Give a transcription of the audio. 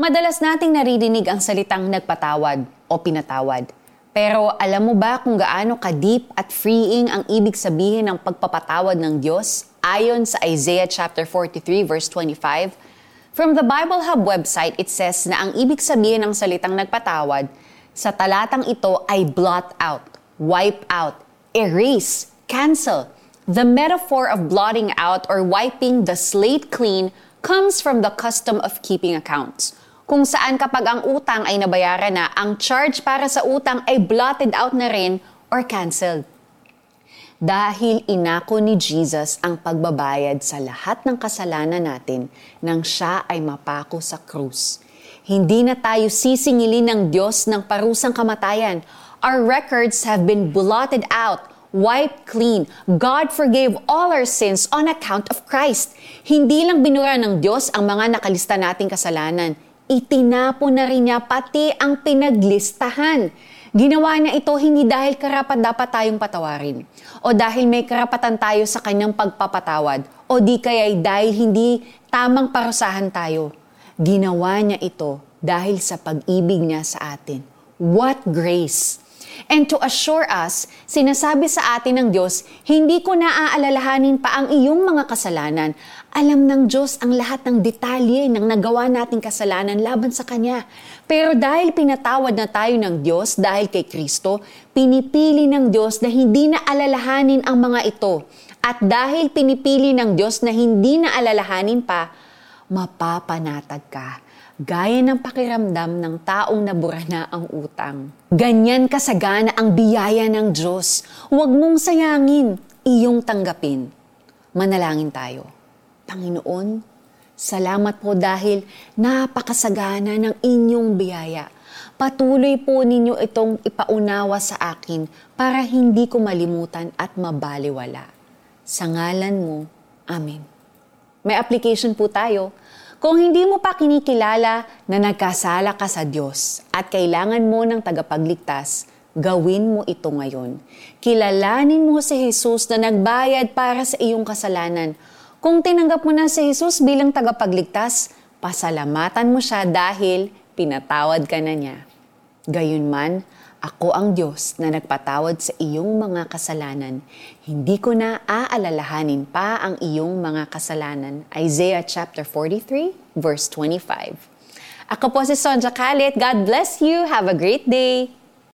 Madalas nating naririnig ang salitang nagpatawad o pinatawad. Pero alam mo ba kung gaano ka-deep at freeing ang ibig sabihin ng pagpapatawad ng Diyos ayon sa Isaiah chapter 43 verse 25? From the Bible Hub website, it says na ang ibig sabihin ng salitang nagpatawad sa talatang ito ay blot out, wipe out, erase, cancel. The metaphor of blotting out or wiping the slate clean comes from the custom of keeping accounts kung saan kapag ang utang ay nabayaran na, ang charge para sa utang ay blotted out na rin or canceled. Dahil inako ni Jesus ang pagbabayad sa lahat ng kasalanan natin nang siya ay mapako sa krus. Hindi na tayo sisingilin ng Diyos ng parusang kamatayan. Our records have been blotted out, wiped clean. God forgave all our sins on account of Christ. Hindi lang binura ng Diyos ang mga nakalista nating kasalanan itinapo na rin niya pati ang pinaglistahan. Ginawa niya ito hindi dahil karapat dapat tayong patawarin o dahil may karapatan tayo sa kanyang pagpapatawad o di kaya dahil hindi tamang parusahan tayo. Ginawa niya ito dahil sa pag-ibig niya sa atin. What grace! And to assure us, sinasabi sa atin ng Diyos, hindi ko naaalalahanin pa ang iyong mga kasalanan. Alam ng Diyos ang lahat ng detalye ng nagawa nating kasalanan laban sa Kanya. Pero dahil pinatawad na tayo ng Diyos dahil kay Kristo, pinipili ng Diyos na hindi na alalahanin ang mga ito. At dahil pinipili ng Diyos na hindi na alalahanin pa, mapapanatag ka gaya ng pakiramdam ng taong nabura na ang utang. Ganyan kasagana ang biyaya ng Diyos. Huwag mong sayangin, iyong tanggapin. Manalangin tayo. Panginoon, salamat po dahil napakasagana ng inyong biyaya. Patuloy po ninyo itong ipaunawa sa akin para hindi ko malimutan at mabaliwala. Sa ngalan mo, Amen. May application po tayo kung hindi mo pa kinikilala na nagkasala ka sa Diyos at kailangan mo ng tagapagligtas, gawin mo ito ngayon. Kilalanin mo si Jesus na nagbayad para sa iyong kasalanan. Kung tinanggap mo na si Jesus bilang tagapagligtas, pasalamatan mo siya dahil pinatawad ka na niya. Gayunman, ako ang Diyos na nagpatawad sa iyong mga kasalanan. Hindi ko na aalalahanin pa ang iyong mga kasalanan. Isaiah chapter 43, verse 25. Ako po si Sonja Kalit. God bless you. Have a great day.